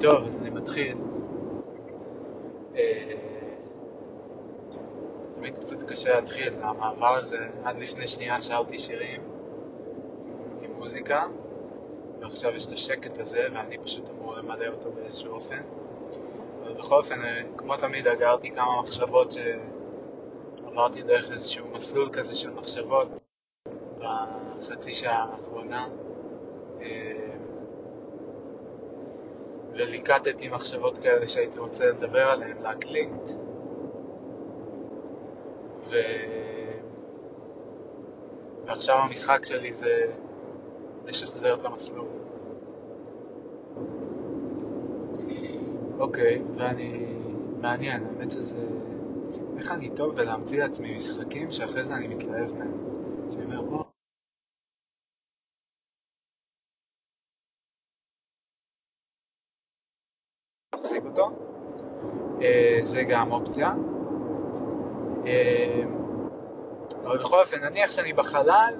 טוב, אז אני מתחיל. אה, תמיד קצת קשה להתחיל, המעבר הזה. עד לפני שנייה שרתי שירים עם מוזיקה, ועכשיו יש את השקט הזה, ואני פשוט אמור למלא אותו באיזשהו אופן. אבל בכל אופן, אה, כמו תמיד, אגרתי כמה מחשבות שעברתי דרך איזשהו מסלול כזה של מחשבות בחצי שעה האחרונה. וליקטתי מחשבות כאלה שהייתי רוצה לדבר עליהן, להקליט. ו... ועכשיו המשחק שלי זה לשחזר את המסלול. אוקיי, ואני... מעניין, האמת שזה... איך אני טוב בלהמציא לעצמי משחקים שאחרי זה אני מתלהב מהם. שאני אומר, להחזיק אותו, אה, זה גם אופציה. אה, אבל בכל אופן, נניח שאני בחלל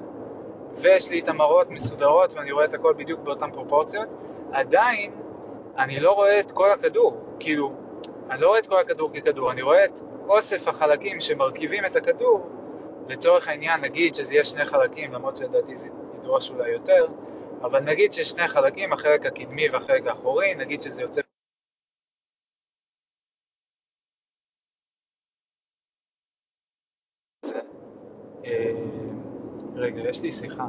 ויש לי את המראות מסודרות ואני רואה את הכל בדיוק באותן פרופורציות, עדיין אני לא רואה את כל הכדור. כאילו, אני לא רואה את כל הכדור ככדור, אני רואה את אוסף החלקים שמרכיבים את הכדור, לצורך העניין נגיד שזה יהיה שני חלקים, למרות שלדעתי זה ידרוש אולי יותר, אבל נגיד ששני חלקים, החלק הקדמי והחלק האחורי, נגיד שזה יוצא רגע, יש לי שיחה.